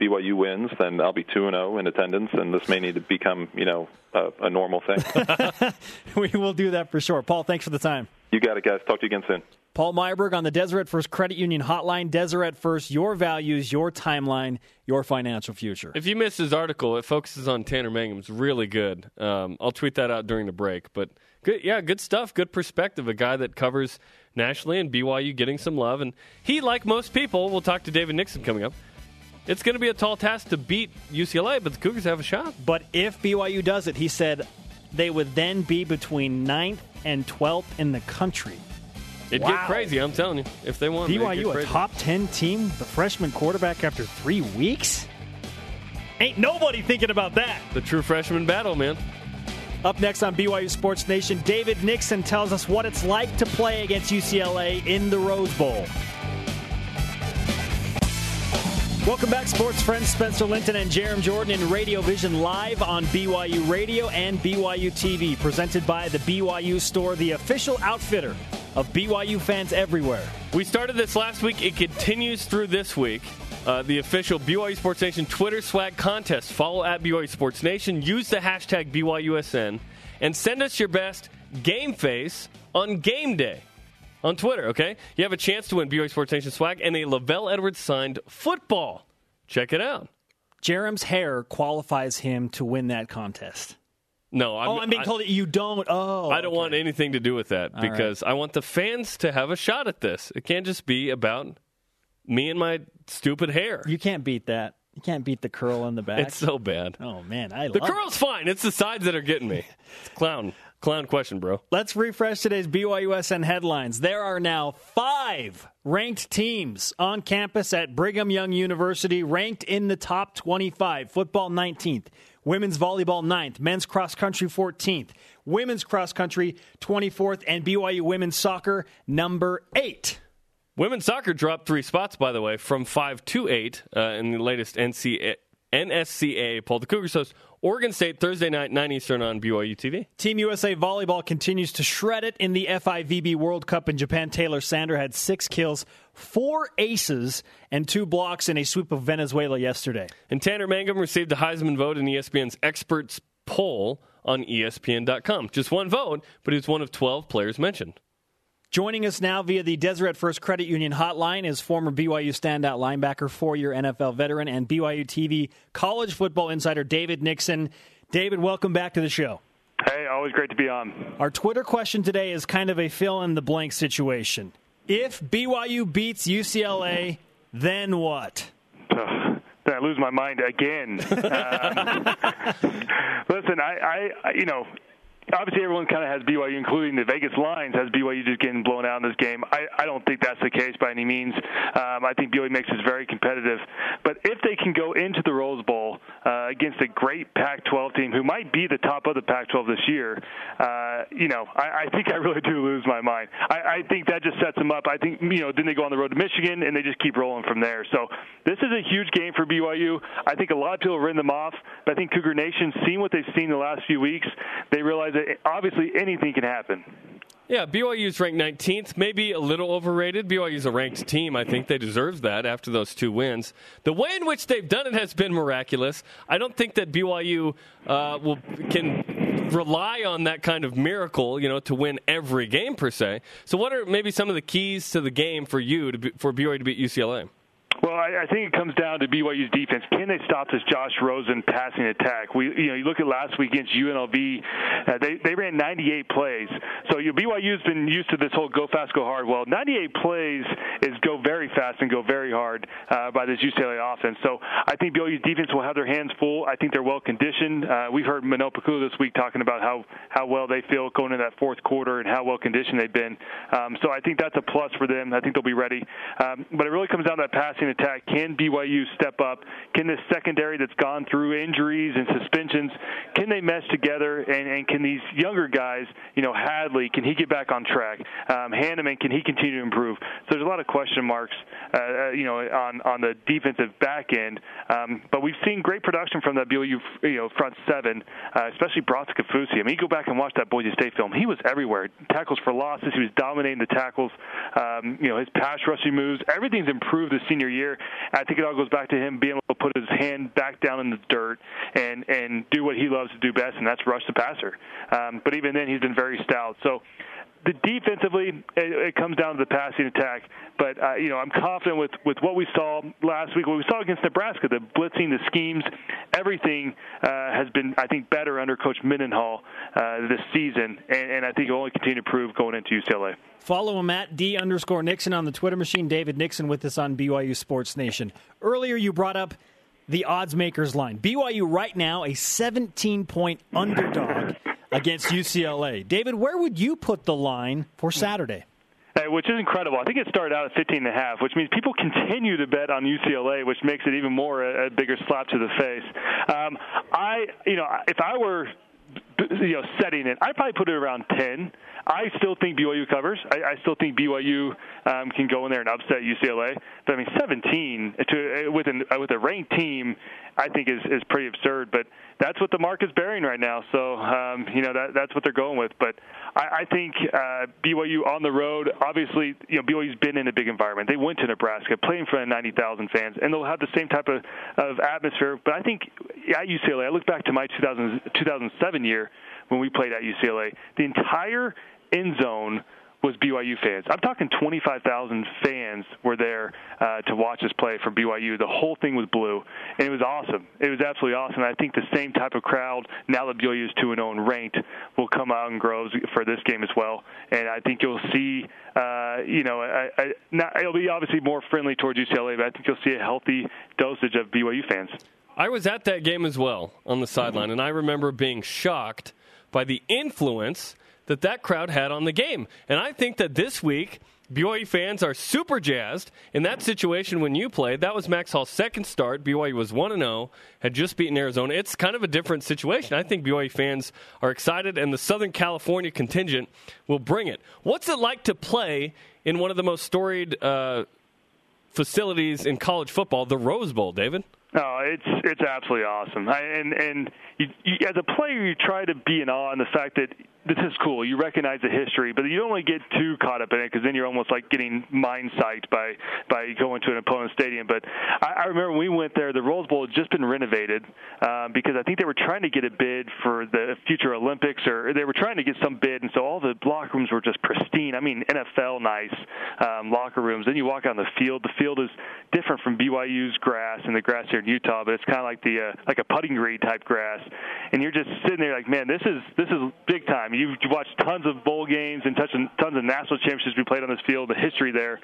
F: BYU wins, then I'll be two and zero in attendance, and this may need to become, you know, a, a normal thing.
A: we will do that for sure. Paul, thanks for the time.
F: you got it, guys. Talk to you again soon.
A: Paul Myerberg on the Deseret First Credit Union Hotline. Deseret First, your values, your timeline, your financial future.
B: If you missed his article, it focuses on Tanner Mangum. It's really good. Um, I'll tweet that out during the break. But good, yeah, good stuff. Good perspective. A guy that covers nationally and BYU getting some love. And he, like most people, we'll talk to David Nixon coming up. It's going to be a tall task to beat UCLA, but the Cougars have a shot.
A: But if BYU does it, he said they would then be between 9th and 12th in the country.
B: It'd
A: Wow.
B: get crazy, I'm telling you. If they won, they'd
A: BYU, a top 10 team, the freshman quarterback after three weeks? Ain't nobody thinking about that.
B: The true freshman battle, man.
A: Up next on BYU Sports Nation, David Nixon tells us what it's like to play against UCLA in the Rose Bowl. Welcome back, sports friends. Spencer Linton and Jarom Jordan in Radio Vision live on BYU Radio and BYU TV, presented by the BYU Store, the official outfitter of BYU fans everywhere.
B: We started this last week. It continues through this week. Uh, the official BYU Sports Nation Twitter swag contest. Follow at BYU Sports Nation. Use the hashtag BYUSN and send us your best game face on game day on Twitter, okay? You have a chance to win BYU Sports Nation swag and a LaVell Edwards signed football. Check it out.
A: Jarom's hair qualifies him to win that contest.
B: No, oh, I'm,
A: oh, I'm being
B: I-
A: told that you don't. Oh,
B: I don't want anything to do with that
A: right.
B: because I want the fans to have a shot at this. It can't just be about me and my stupid hair.
A: You can't beat that. You can't beat the curl in the back.
B: It's so bad.
A: oh man, I
B: The curl's fine. It's the sides that are getting me. It's clown, clown question, bro.
A: Let's refresh today's BYUSN headlines. There are now five ranked teams on campus at Brigham Young University, ranked in the top 25. Football 19th, women's volleyball 9th, men's cross country 14th, women's cross country 24th, and BYU women's soccer number eight.
B: Women's soccer dropped three spots, by the way, from five to eight uh, in the latest NCA, NSCA poll. The Cougars host Oregon State Thursday night, 9 Eastern on BYU TV.
A: Team USA Volleyball continues to shred it in the FIVB World Cup in Japan. Taylor Sander had six kills, four aces, and two blocks in a sweep of Venezuela yesterday.
B: And Tanner Mangum received the Heisman vote in ESPN's experts poll on ESPN.com. Just one vote, but he was one of 12 players mentioned.
A: Joining us now via the Deseret First Credit Union hotline is former BYU standout linebacker, four year NFL veteran, and BYU TV college football insider David Nixon. David, welcome back to the show.
G: Hey, always great to be on.
A: Our Twitter question today is kind of a fill in the blank situation. If BYU beats UCLA, then what?
G: then I lose my mind again. um, listen, I, I, you know, obviously everyone kind of has BYU, including the Vegas lines, has BYU just getting blown out in this game. I, I don't think that's the case by any means. Um, I think BYU makes this very competitive. But if they can go into the Rose Bowl uh, against a great Pac-12 team who might be the top of the Pac-12 this year, uh, you know, I, I think I really do lose my mind. I, I think that just sets them up. I think you know, then they go on the road to Michigan and they just keep rolling from there. So this is a huge game for BYU. I think a lot of people have written them off. But I think Cougar Nation, seeing what they've seen the last few weeks, they realize that obviously anything can happen.
B: Yeah, BYU is ranked 19th, maybe a little overrated. BYU is a ranked team. I think they deserve that after those two wins. The way in which they've done it has been miraculous. I don't think that BYU uh, will can rely on that kind of miracle, you know, to win every game per se. So, what are maybe some of the keys to the game for you to be, for BYU to beat UCLA?
G: Well, I, I think it comes down to BYU's defense. Can they stop this Josh Rosen passing attack? We, you know, you look at last week against UNLV, uh, they they ran 98 plays. So you, BYU's been used to this whole go fast, go hard. Well, 98 plays is go very fast and go very hard uh, by this UCLA offense. So I think BYU's defense will have their hands full. I think they're well conditioned. Uh, we've heard Manoa Pikula this week talking about how how well they feel going into that fourth quarter and how well conditioned they've been. Um, so I think that's a plus for them. I think they'll be ready. Um, but it really comes down to that attack. Can BYU step up? Can this secondary that's gone through injuries and suspensions, can they mesh together? And, and can these younger guys, you know, Hadley, can he get back on track? Um, Hannemann, can he continue to improve? So there's a lot of question marks, uh, uh you know, on on the defensive back end. Um, but we've seen great production from that BYU, you know, front seven, uh, especially Bronson Kaufusi. I mean, you go back and watch that Boise State film. He was everywhere. Tackles for losses. He was dominating the tackles. Um, you know, his pass rushing moves. Everything's improved this senior year. I think it all goes back to him being able to put his hand back down in the dirt and and do what he loves to do best, and that's rush the passer. Um, but even then, he's been very stout. So the defensively, it, it, comes down to the passing attack. But uh, you know, I'm confident with with what we saw last week, what we saw against Nebraska, the blitzing, the schemes, everything uh, has been, I think, better under Coach Mendenhall uh, this season, and, and I think it will only continue to improve going into UCLA.
A: Follow him at D underscore Nixon on the Twitter machine. David Nixon with us on BYU Sports Nation. Earlier, you brought up the odds makers line. BYU right now a 17 point underdog against UCLA. David, where would you put the line for Saturday?
G: which is incredible. I think it started out at 15 and a half, which means people continue to bet on UCLA, which makes it even more a, a bigger slap to the face. Um, I, you know, if I were you know setting it, I'd probably put it around 10. I still think BYU covers. I, I still think BYU um, can go in there and upset UCLA. But I mean, 17 to with an uh, with a ranked team, I think is is pretty absurd. But that's what the market's bearing right now. So um, you know that that's what they're going with. But I, I think uh, BYU on the road. Obviously, you know BYU's been in a big environment. They went to Nebraska, playing in front of 90,000 fans, and they'll have the same type of, of atmosphere. But I think at UCLA, I look back to my 2000, 2007 year when we played at UCLA. The entire end zone was BYU fans. I'm talking 25,000 fans were there uh, to watch us play for BYU. The whole thing was blue, and it was awesome. It was absolutely awesome. I think the same type of crowd now that BYU is 2 0 and ranked will come out in Groves for this game as well. And I think you'll see, uh, you know, I, I, not, it'll be obviously more friendly towards UCLA, but I think you'll see a healthy dosage of BYU fans.
B: I was at that game as well on the sideline, and I remember being shocked by the influence that that crowd had on the game. And I think that this week, BYU fans are super jazzed. In that situation when you played, that was Max Hall's second start. BYU was 1 0, had just beaten Arizona. It's kind of a different situation. I think BYU fans are excited, and the Southern California contingent will bring it. What's it like to play in one of the most storied uh, facilities in college football, the Rose Bowl, David?
G: No, it's it's absolutely awesome. I, and and you, you, as a player, you try to be in awe in the fact that this is cool. You recognize the history, but you don't want get too caught up in it because then you're almost like getting mind psyched by by going to an opponent's stadium. But I, I remember when we went there, the Rose Bowl had just been renovated um, because I think they were trying to get a bid for the future Olympics, or they were trying to get some bid, and so all the locker rooms were just pristine. I mean, NFL nice um, locker rooms. Then you walk on the field. The field is different from BYU's grass and the grass here in Utah, but it's kind of like the uh, like a putting green type grass, and you're just sitting there like, man, this is this is big time. You've watched tons of bowl games and tons of national championships we played on this field, the history there,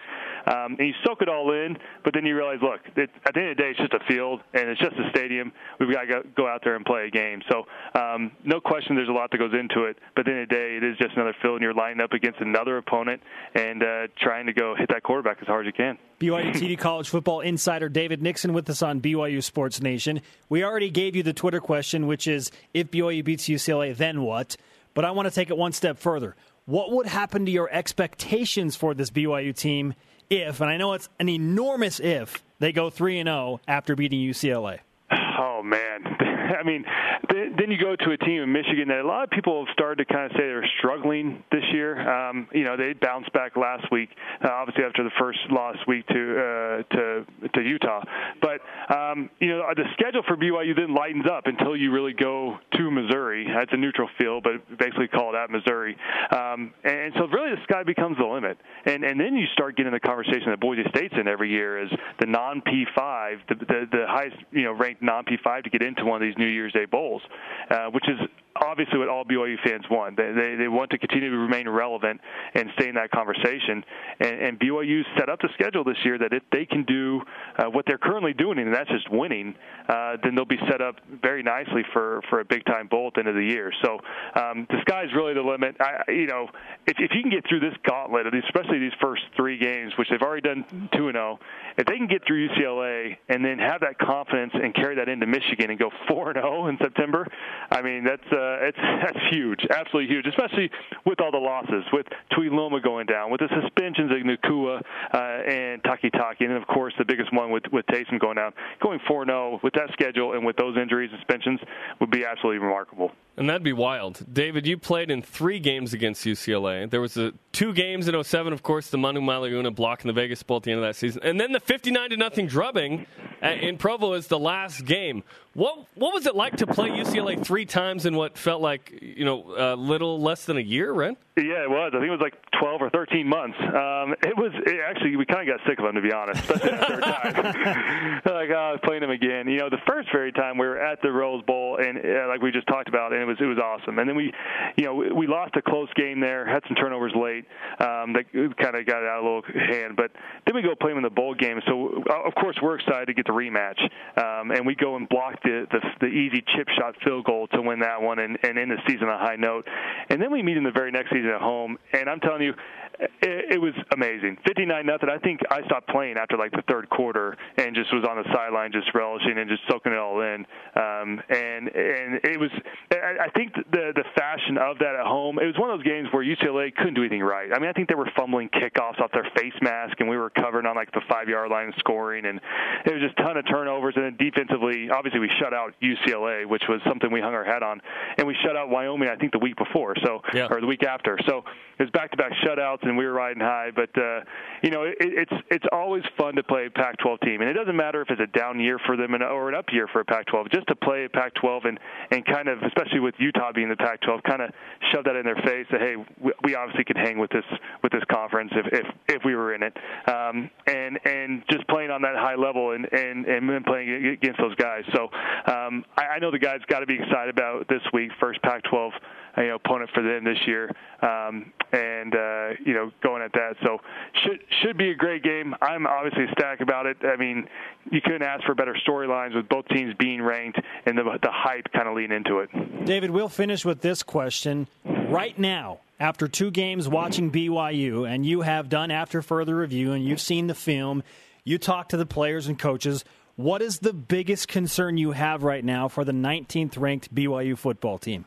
G: um, and you soak it all in. But then you realize, look, it, at the end of the day, it's just a field and it's just a stadium. We've got to go, go out there and play a game. So um, no question, there's a lot that goes into it. But at the end of the day, it is just another field, and you're lining up against another opponent and uh, trying to go hit that quarterback as hard as you can.
A: BYU TV college football insider David Nixon with us on BYU Sports Nation. We already gave you the Twitter question, which is if BYU beats UCLA, then what? But I want to take it one step further. What would happen to your expectations for this BYU team if, and I know it's an enormous if, they go 3 and 0 after beating UCLA?
G: Oh man, I mean, then you go to a team in Michigan that a lot of people have started to kind of say they're struggling this year. Um, you know, they bounced back last week, uh, obviously after the first loss week to uh, to to Utah. But um, you know, the schedule for BYU then lightens up until you really go to Missouri. It's a neutral field, but basically call it at Missouri. Um, and so really, the sky becomes the limit. And and then you start getting the conversation that Boise State's in every year is the non P5, the, the the highest you know ranked non P5 to get into one of these New Year's Day bowls, uh, which is obviously what all BYU fans want. They, they, they want to continue to remain relevant and stay in that conversation. And, and BYU set up the schedule this year that if they can do uh, what they're currently doing, and that's just winning, uh, then they'll be set up very nicely for, for a big time bowl at the end of the year. So um, the sky's really the limit. I, you know, if, if you can get through this gauntlet, especially these first three games, which they've already done two and zero, oh, if they can get through UCLA and then have that confidence and carry that into Michigan and go four and zero oh in September, I mean that's. Uh, uh, it's that's huge, absolutely huge, especially with all the losses, with Tuiloma going down, with the suspensions of Nacua uh, and Takitaki, and then of course the biggest one with with Taysom going down. Going 4-0 with that schedule and with those injuries and suspensions would be absolutely remarkable.
B: And that'd be wild. David, you played in three games against UCLA. There was a, two games in 07, of course, the Manumaleuna block in the Vegas Bowl at the end of that season. And then the 59 to nothing drubbing in Provo is the last game. What what was it like to play UCLA three times in what felt like you know a little less than a year, right?
G: Yeah, it was. I think it was like 12 or 13 months. Um, it was it actually we kind of got sick of them, to be honest, especially third time. like oh, I was playing them again. You know, the first very time we were at the Rose Bowl and uh, like we just talked about, and it was it was awesome. And then we, you know, we, we lost a close game there, had some turnovers late. Um, that kind of got out of a little hand, but then we go play them in the bowl game. So uh, of course we're excited to get the rematch, um, and we go and block the, the the easy chip shot field goal to win that one and, and end the season on a high note. And then we meet in the very next season at home, and I'm telling you, it, it was amazing. 59 nothing. I think I stopped playing after like the third quarter and just was on the sideline, just relishing and just soaking it all in. Um, and and it was. I, I think the the fashion of that at home. It was one of those games where UCLA couldn't do anything right. I mean, I think they were fumbling kickoffs off their face mask, and we were covering on like the five yard line scoring, and it was just a ton of turnovers. And then defensively, obviously, we shut out UCLA, which was something we hung our hat on, and we shut out Wyoming. I think the week before, so yeah. or the week after. So it was back to back shutouts and we were riding high. But uh, you know, it, it's it's always fun to play a Pac-12 team, and it doesn't matter if it's a down year for them or an up year for a Pac-12. Just to play a Pac-12 and and kind of, especially with Utah being the Pac-12, kind of shove that in their face that hey, we, we obviously could hang with this with this conference if if, if we were in it, um, and and just playing on that high level and and and playing against those guys. So um, I, I know the guys got to be excited about this week, first Pac-12 you know, opponent for them this year, um, and uh, you know, going at that. So should should be a great game. I'm obviously ecstatic about it. I mean, you couldn't ask for better storylines with both teams being ranked and the the hype kind of lean into it.
A: David, we'll finish with this question right now. After two games watching BYU, and you have done after further review, and you've seen the film, you talk to the players and coaches. What is the biggest concern you have right now for the 19th ranked BYU football team?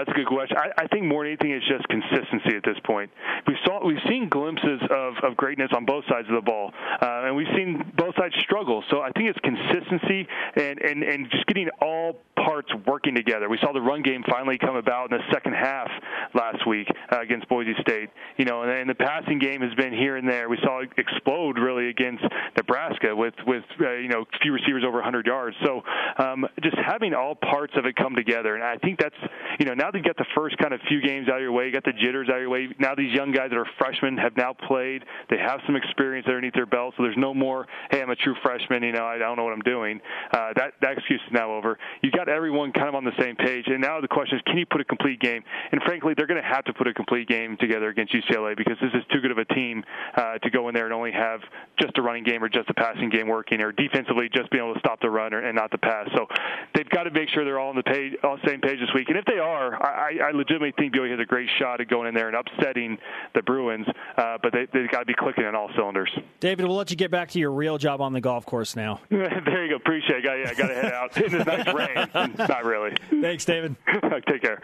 G: That's a good question. I, I think more than anything, it's just consistency at this point. We saw we've seen glimpses of, of greatness on both sides of the ball, uh, and we've seen both sides struggle. So I think it's consistency and, and, and just getting all parts working together. We saw the run game finally come about in the second half last week uh, against Boise State. You know, and, and the passing game has been here and there. We saw it explode really against Nebraska with with uh, you know few receivers over 100 yards. So um, just having all parts of it come together, and I think that's you know now that you got the first kind of few games out of your way, you got the jitters out of your way. Now these young guys that are freshmen have now played. They have some experience underneath their belt, so there's no more hey I'm a true freshman. You know I don't know what I'm doing. Uh, that that excuse is now over. You got everyone kind of on the same page, and now the question is can you put a complete game? And frankly, they're going to have to put a complete game together against UCLA because this is too good of a team uh, to go in there and only have just a running game or just a passing game working, or defensively just being able to stop the run or, and not the pass. So they've got to make sure they're all on the page, all same page this week. And if they are, I, I legitimately think BYU has a great shot at going in there and upsetting the Bruins. Uh, but they, they've got to be clicking on all cylinders.
A: David, we'll let you get back to your real job on the golf course now.
G: there you go. Appreciate it. Got, yeah, got to head out in this nice rain. Not really.
A: Thanks, David.
G: Take care.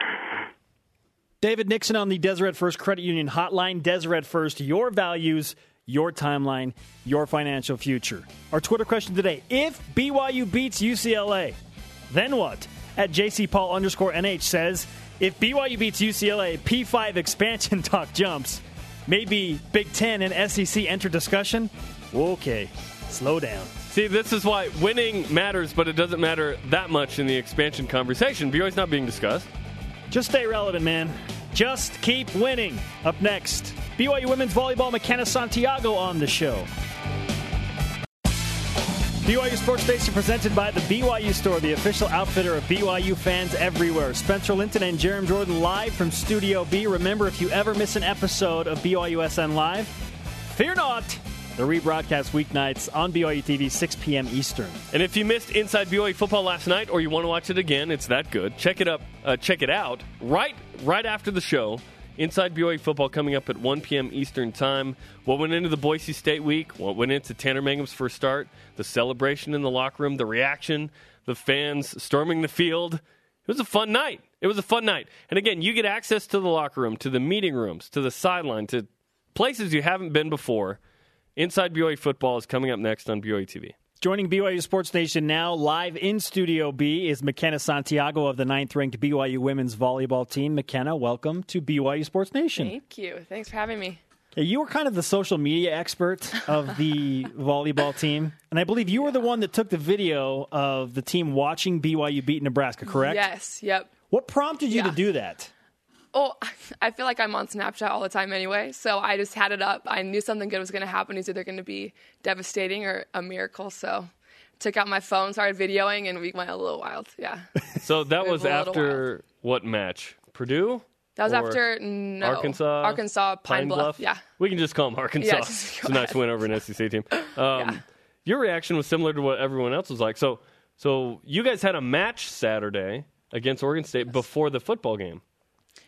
A: David Nixon on the Deseret First Credit Union Hotline. Deseret First, your values, your timeline, your financial future. Our Twitter question today if BYU beats UCLA, then what? At JC Paul underscore NH says if BYU beats UCLA, P5 expansion talk jumps. Maybe Big Ten and SEC enter discussion? Okay, slow down.
B: See, this is why winning matters, but it doesn't matter that much in the expansion conversation. BYU's not being discussed.
A: Just stay relevant, man. Just keep winning. Up next, BYU women's volleyball Makenna Santiago on the show. BYU Sports Nation presented by the BYU Store, the official outfitter of BYU fans everywhere. Spencer Linton and Jarom Jordan live from Studio B. Remember, if you ever miss an episode of BYUSN Live, fear not. The rebroadcast weeknights on BYU TV, 6 p.m. Eastern.
B: And if you missed Inside BYU football last night, or you want to watch it again, it's that good. Check it up. Uh, check it out right right after the show. Inside BYU football coming up at 1 p.m. Eastern Time. What went into the Boise State week? What went into Tanner Mangum's first start? The celebration in the locker room, the reaction, the fans storming the field. It was a fun night. It was a fun night. And again, you get access to the locker room, to the meeting rooms, to the sideline, to places you haven't been before. Inside BYU football is coming up next on BYU TV.
A: Joining BYU Sports Nation now, live in Studio B, is Makenna Santiago of the ninth ranked BYU women's volleyball team. Makenna, welcome to BYU Sports Nation.
H: Thank you. Thanks for having me.
A: You were kind of the social media expert of the volleyball team. And I believe you were the one that took the video of the team watching BYU beat Nebraska, correct?
H: Yes, yep.
A: What prompted you
H: Yeah.
A: to do that?
H: Oh, I feel like I'm on Snapchat all the time anyway, so I just had it up. I knew something good was going to happen. It's either going to be devastating or a miracle. So, took out my phone, started videoing, and we went a little wild. Yeah,
B: So that was
H: was a little
B: after what match? Purdue?
H: that was after no
B: Arkansas?
H: Arkansas Pine, Bluff. Yeah,
B: We can just call them Arkansas.
H: Yeah,
B: it's a nice win over an SEC team. Um,
H: Yeah.
B: Your reaction was similar to what everyone else was like. So, so you guys had a match Saturday against Oregon State before the football game.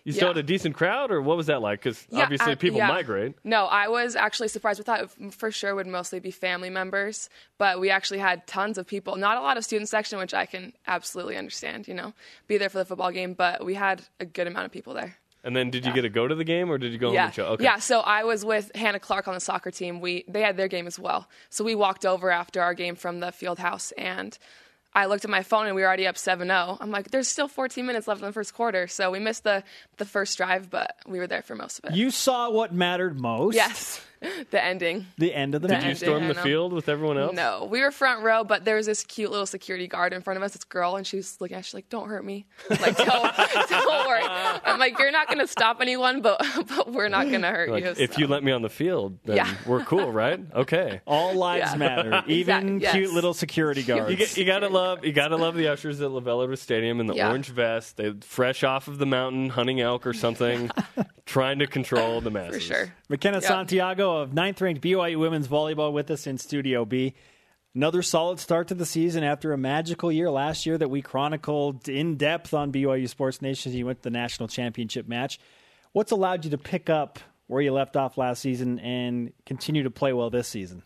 B: You still
H: Yeah.
B: had a decent crowd, or what was that like? Because
H: Yeah,
B: obviously
H: I-
B: people
H: yeah.
B: migrate.
H: No, I was actually surprised. We thought it for sure would mostly be family members, but we actually had tons of people. Not a lot of student section, which I can absolutely understand. You know, be there for the football game, but we had a good amount of people there.
B: And then did you get to go to the game, or did you go home
H: Yeah,
B: and chill? Okay.
H: yeah. So I was with Hannah Clark on the soccer team. We they had their game as well. So we walked over after our game from the field house, and I looked at my phone and we were already up 7-0. I'm like, there's still 14 minutes left in the first quarter, so we missed the the first drive, but we were there for most of it.
A: You saw what mattered most.
H: yes, the ending.
A: The end of the
B: Did
A: match.
B: you storm the field with everyone else?
H: No, we were front row, but there was this cute little security guard in front of us, this girl, and she was looking at us, she's like, don't hurt me. I'm like, don't, don't worry. I'm like, you're not going to stop anyone, but, but we're not going to hurt
B: Like,
H: you.
B: if
H: so.
B: you let me on the field, then
H: Yeah.
B: we're cool, right? Okay.
A: All lives
H: Yeah.
A: matter, even
H: Exact- yes.
A: cute little security guards.
B: You, get, you gotta love you gotta love the ushers at LaVell Edwards Stadium in the
H: Yeah.
B: orange vest. They fresh off of the mountain, hunting elk or something, trying to control the masses.
H: for sure.
A: Makenna
H: Yep.
A: Of ninth ranked BYU women's volleyball with us in Studio B. Another solid start to the season after a magical year last year that we chronicled in depth on BYU Sports Nation. You went to the national championship match. What's allowed you to pick up where you left off last season and continue to play well this season?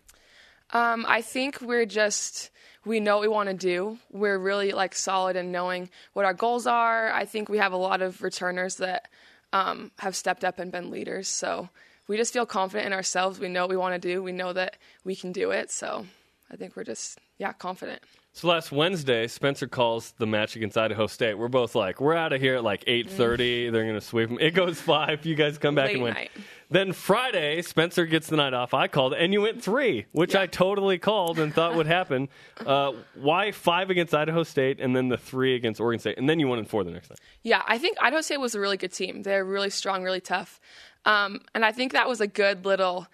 H: Um, I think we're just we know what we want to do. We're really like solid in knowing what our goals are. I think we have a lot of returners that um, have stepped up and been leaders. So we just feel confident in ourselves. We know what we want to do. We know that we can do it. So I think we're just yeah confident.
B: So last Wednesday, Spencer calls the match against Idaho State. We're both like, we're out of here at like eight thirty. They're going to sweep them. It goes five. You guys come back
H: Late
B: and win.
H: night.
B: Then Friday, Spencer gets the night off. I called, and you went three, which I totally called and thought would happen. Uh, why five against Idaho State, and then the three against Oregon State, and then you won in four the next night?
H: Yeah, I think Idaho State was a really good team. They're really strong, really tough. Um, and I think that was a good little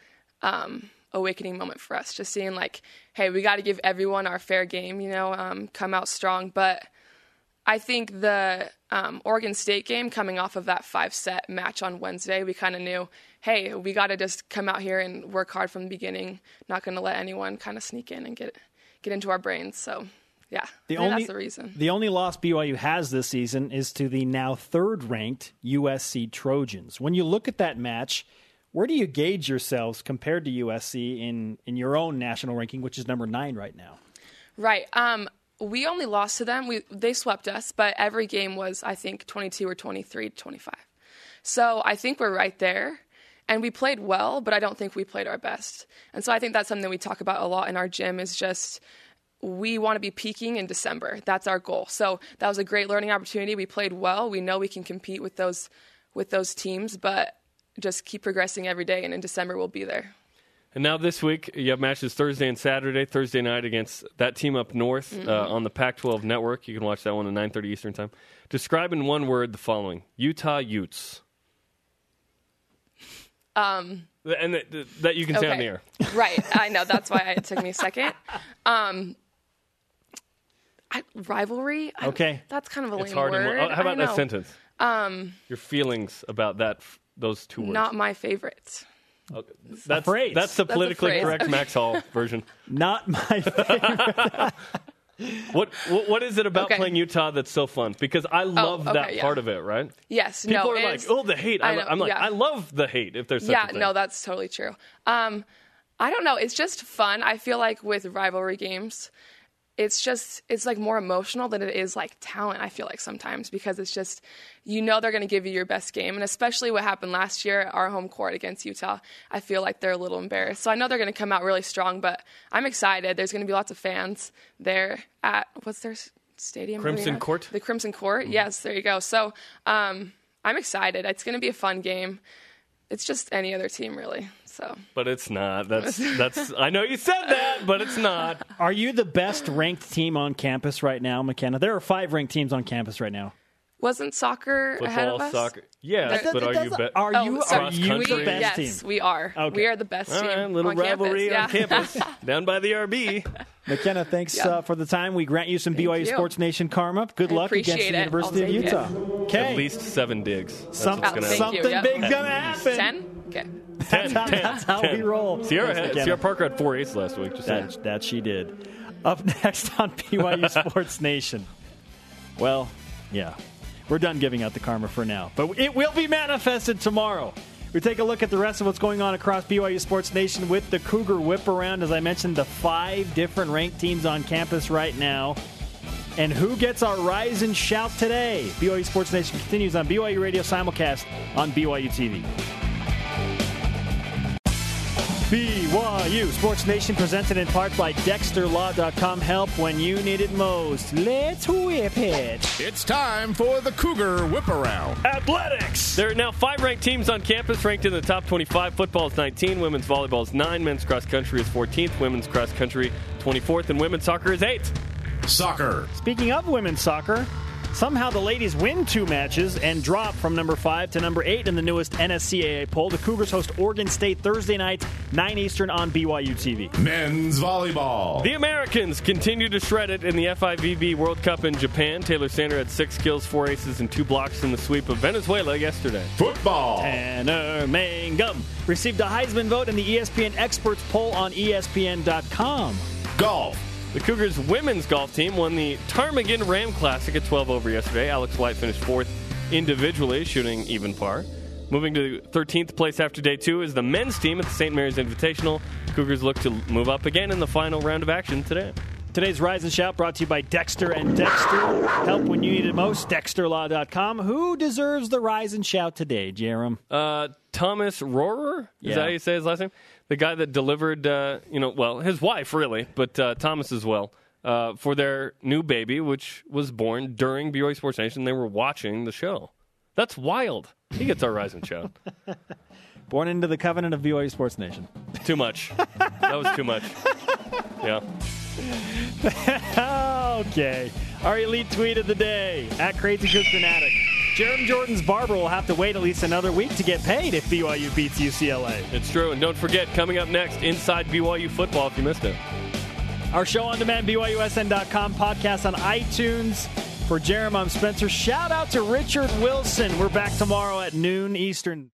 H: um, awakening moment for us, just seeing like, hey, we got to give everyone our fair game, you know, um, come out strong. But I think the um, Oregon State game, coming off of that five set match on Wednesday, we kind of knew, hey, we got to just come out here and work hard from the beginning. Not going to let anyone kind of sneak in and get get into our brains. So, yeah,
A: The only
H: that's the reason.
A: The only loss BYU has this season is to the now third ranked USC Trojans. When you look at that match, where do you gauge yourselves compared to USC in, in your own national ranking, which is number nine right now?
H: Right. Um, we only lost to them. We they swept us, but every game was I think 22 or 23 25. So I think we're right there. And we played well, but I don't think we played our best. And so I think that's something we talk about a lot in our gym is just we want to be peaking in December. That's our goal. So that was a great learning opportunity. We played well. We know we can compete with those with those teams, but just keep progressing every day and in December we'll be there.
B: And now this week, you have matches Thursday and Saturday. Thursday night against that team up north
H: Mm-hmm.
B: uh, on the Pac-12 network. You can watch that one at 9:30 Eastern time. Describe in one word the following: Utah Utes. Um, and that, that you can say on the air.
H: right. I know. That's why it took me a second. Um, I, rivalry. I-
A: Okay.
H: that's kind of a lame
B: It's hard. in
H: word.
B: one- oh, how about that sentence? Um, Your feelings about that f- those two words.
H: Not my favorite.
B: Okay. That's
A: phrase.
B: That's the
H: That's a
B: politically
H: phrase.
B: correct Max Hall version.
A: Not my favorite.
B: What, what what is it about
H: Okay.
B: playing Utah that's so fun? Because I love
H: okay,
B: that
H: yeah.
B: part of it, right?
H: Yes.
B: People
H: no.
B: are like, "Oh, the hate." I
H: I
B: lo-
H: know,
B: I'm like,
H: yeah.
B: "I love the hate." If there's such
H: yeah.
B: a thing.
H: No, that's totally true. Um, I don't know. It's just fun. I feel like with rivalry games, it's just it's like more emotional than it is like talent. I feel like sometimes because it's just you know they're going to give you your best game, and especially what happened last year at our home court against Utah. I feel like they're a little embarrassed, so I know they're going to come out really strong. But I'm excited. There's going to be lots of fans there at what's their stadium?
B: Crimson
H: arena?
B: Court?
H: The Crimson Court. Yes, there you go. So um, I'm excited. It's going to be a fun game. It's just any other team, really. So
B: but it's not. That's that's. I know you said that, but it's not.
A: Are you the best ranked team on campus right now, Makenna? There are five ranked teams on campus right now.
H: wasn't soccer ahead
B: Football,
H: of us?
B: soccer. Yes,
H: That-
B: but are you bet?
A: Are
H: Oh,
A: you,
H: sorry.
A: are you
B: Cross
A: the
B: country?
A: best
H: yes,
A: team?
H: we are.
A: Okay.
H: We are the best
B: All
H: team
B: right, little
H: on
B: rivalry on
H: campus. Yeah.
B: campus down by the RB.
A: Makenna, thanks
H: Yeah.
A: uh, for the time. We grant you some BYU
H: you.
A: Sports Nation karma. Good
H: I
A: luck against
H: appreciate
A: the. University
H: I'll
A: of
H: take it.
A: Utah. Okay.
B: At least seven digs. That's
A: Some-
B: what's gonna
H: Thank
B: happen.
H: you,
A: something
H: yeah.
A: big's gonna happen.
H: Ten. Okay.
A: That's how, that's how we roll.
B: Sierra,
A: Thanks,
B: had,
A: Makenna.
B: Sierra Parker had four eights last week. Just saying.
A: That, that she did. Up next on BYU Sports Nation. Well, yeah. We're done giving out the karma for now, but it will be manifested tomorrow. We take a look at the rest of what's going on across BYU Sports Nation with the Cougar Whip Around. As I mentioned, the five different ranked teams on campus right now. And who gets our rise and shout today? BYU Sports Nation continues on BYU Radio simulcast on BYU TV. BYU Sports Nation presented in part by DexterLaw.com. Help when you need it most. Let's whip it.
C: It's time for the Cougar Whip Around.
A: Athletics.
B: There are now five ranked teams on campus ranked in the top 25. Football is 19, women's volleyball is 9, men's cross country is 14th, women's cross country 24th, and women's soccer is 8th.
C: Soccer.
A: Speaking of women's soccer, somehow the ladies win two matches and drop from number five to number eight in the newest NSCAA poll. The Cougars host Oregon State Thursday night, 9 Eastern on BYU TV.
C: Men's volleyball.
B: The Americans continue to shred it in the FIVB World Cup in Japan. Taylor Sander had six kills, four aces, and two blocks in the sweep of Venezuela yesterday.
C: Football.
A: Tanner Mangum received a Heisman vote in the ESPN Experts poll on ESPN.com.
C: Golf.
B: The Cougars women's golf team won the Ptarmigan Ram Classic at 12 over yesterday. Alex White finished fourth individually, shooting even par. Moving to 13th place after day two is the men's team at the St. Mary's Invitational. Cougars look to move up again in the final round of action today.
A: Today's Rise and Shout brought to you by Dexter and Dexter. Help when you need it most. DexterLaw.com. Who deserves the Rise and Shout today, Jarom?
B: Uh, Thomas Rohrer? Is
A: Yeah.
B: that how you say his last name? The guy that delivered, uh, you know, well, his wife, really, but uh, Thomas as well, uh, for their new baby, which was born during BYU Sports Nation. They were watching the show. That's wild. He gets our rising Shout.
A: Born into the covenant of BYU Sports Nation.
B: Too much. That was too much. Yeah.
A: okay. Our elite tweet of the day at Crazy Cook Fanatic. Jarom Jordan's barber will have to wait at least another week to get paid if BYU beats UCLA.
B: It's true. And don't forget, coming up next, Inside BYU Football, if you missed it.
A: Our show on demand, BYUSN.com, podcast on iTunes. For Jarom, I'm Spencer. Shout out to Richard Wilson. We're back tomorrow at noon Eastern.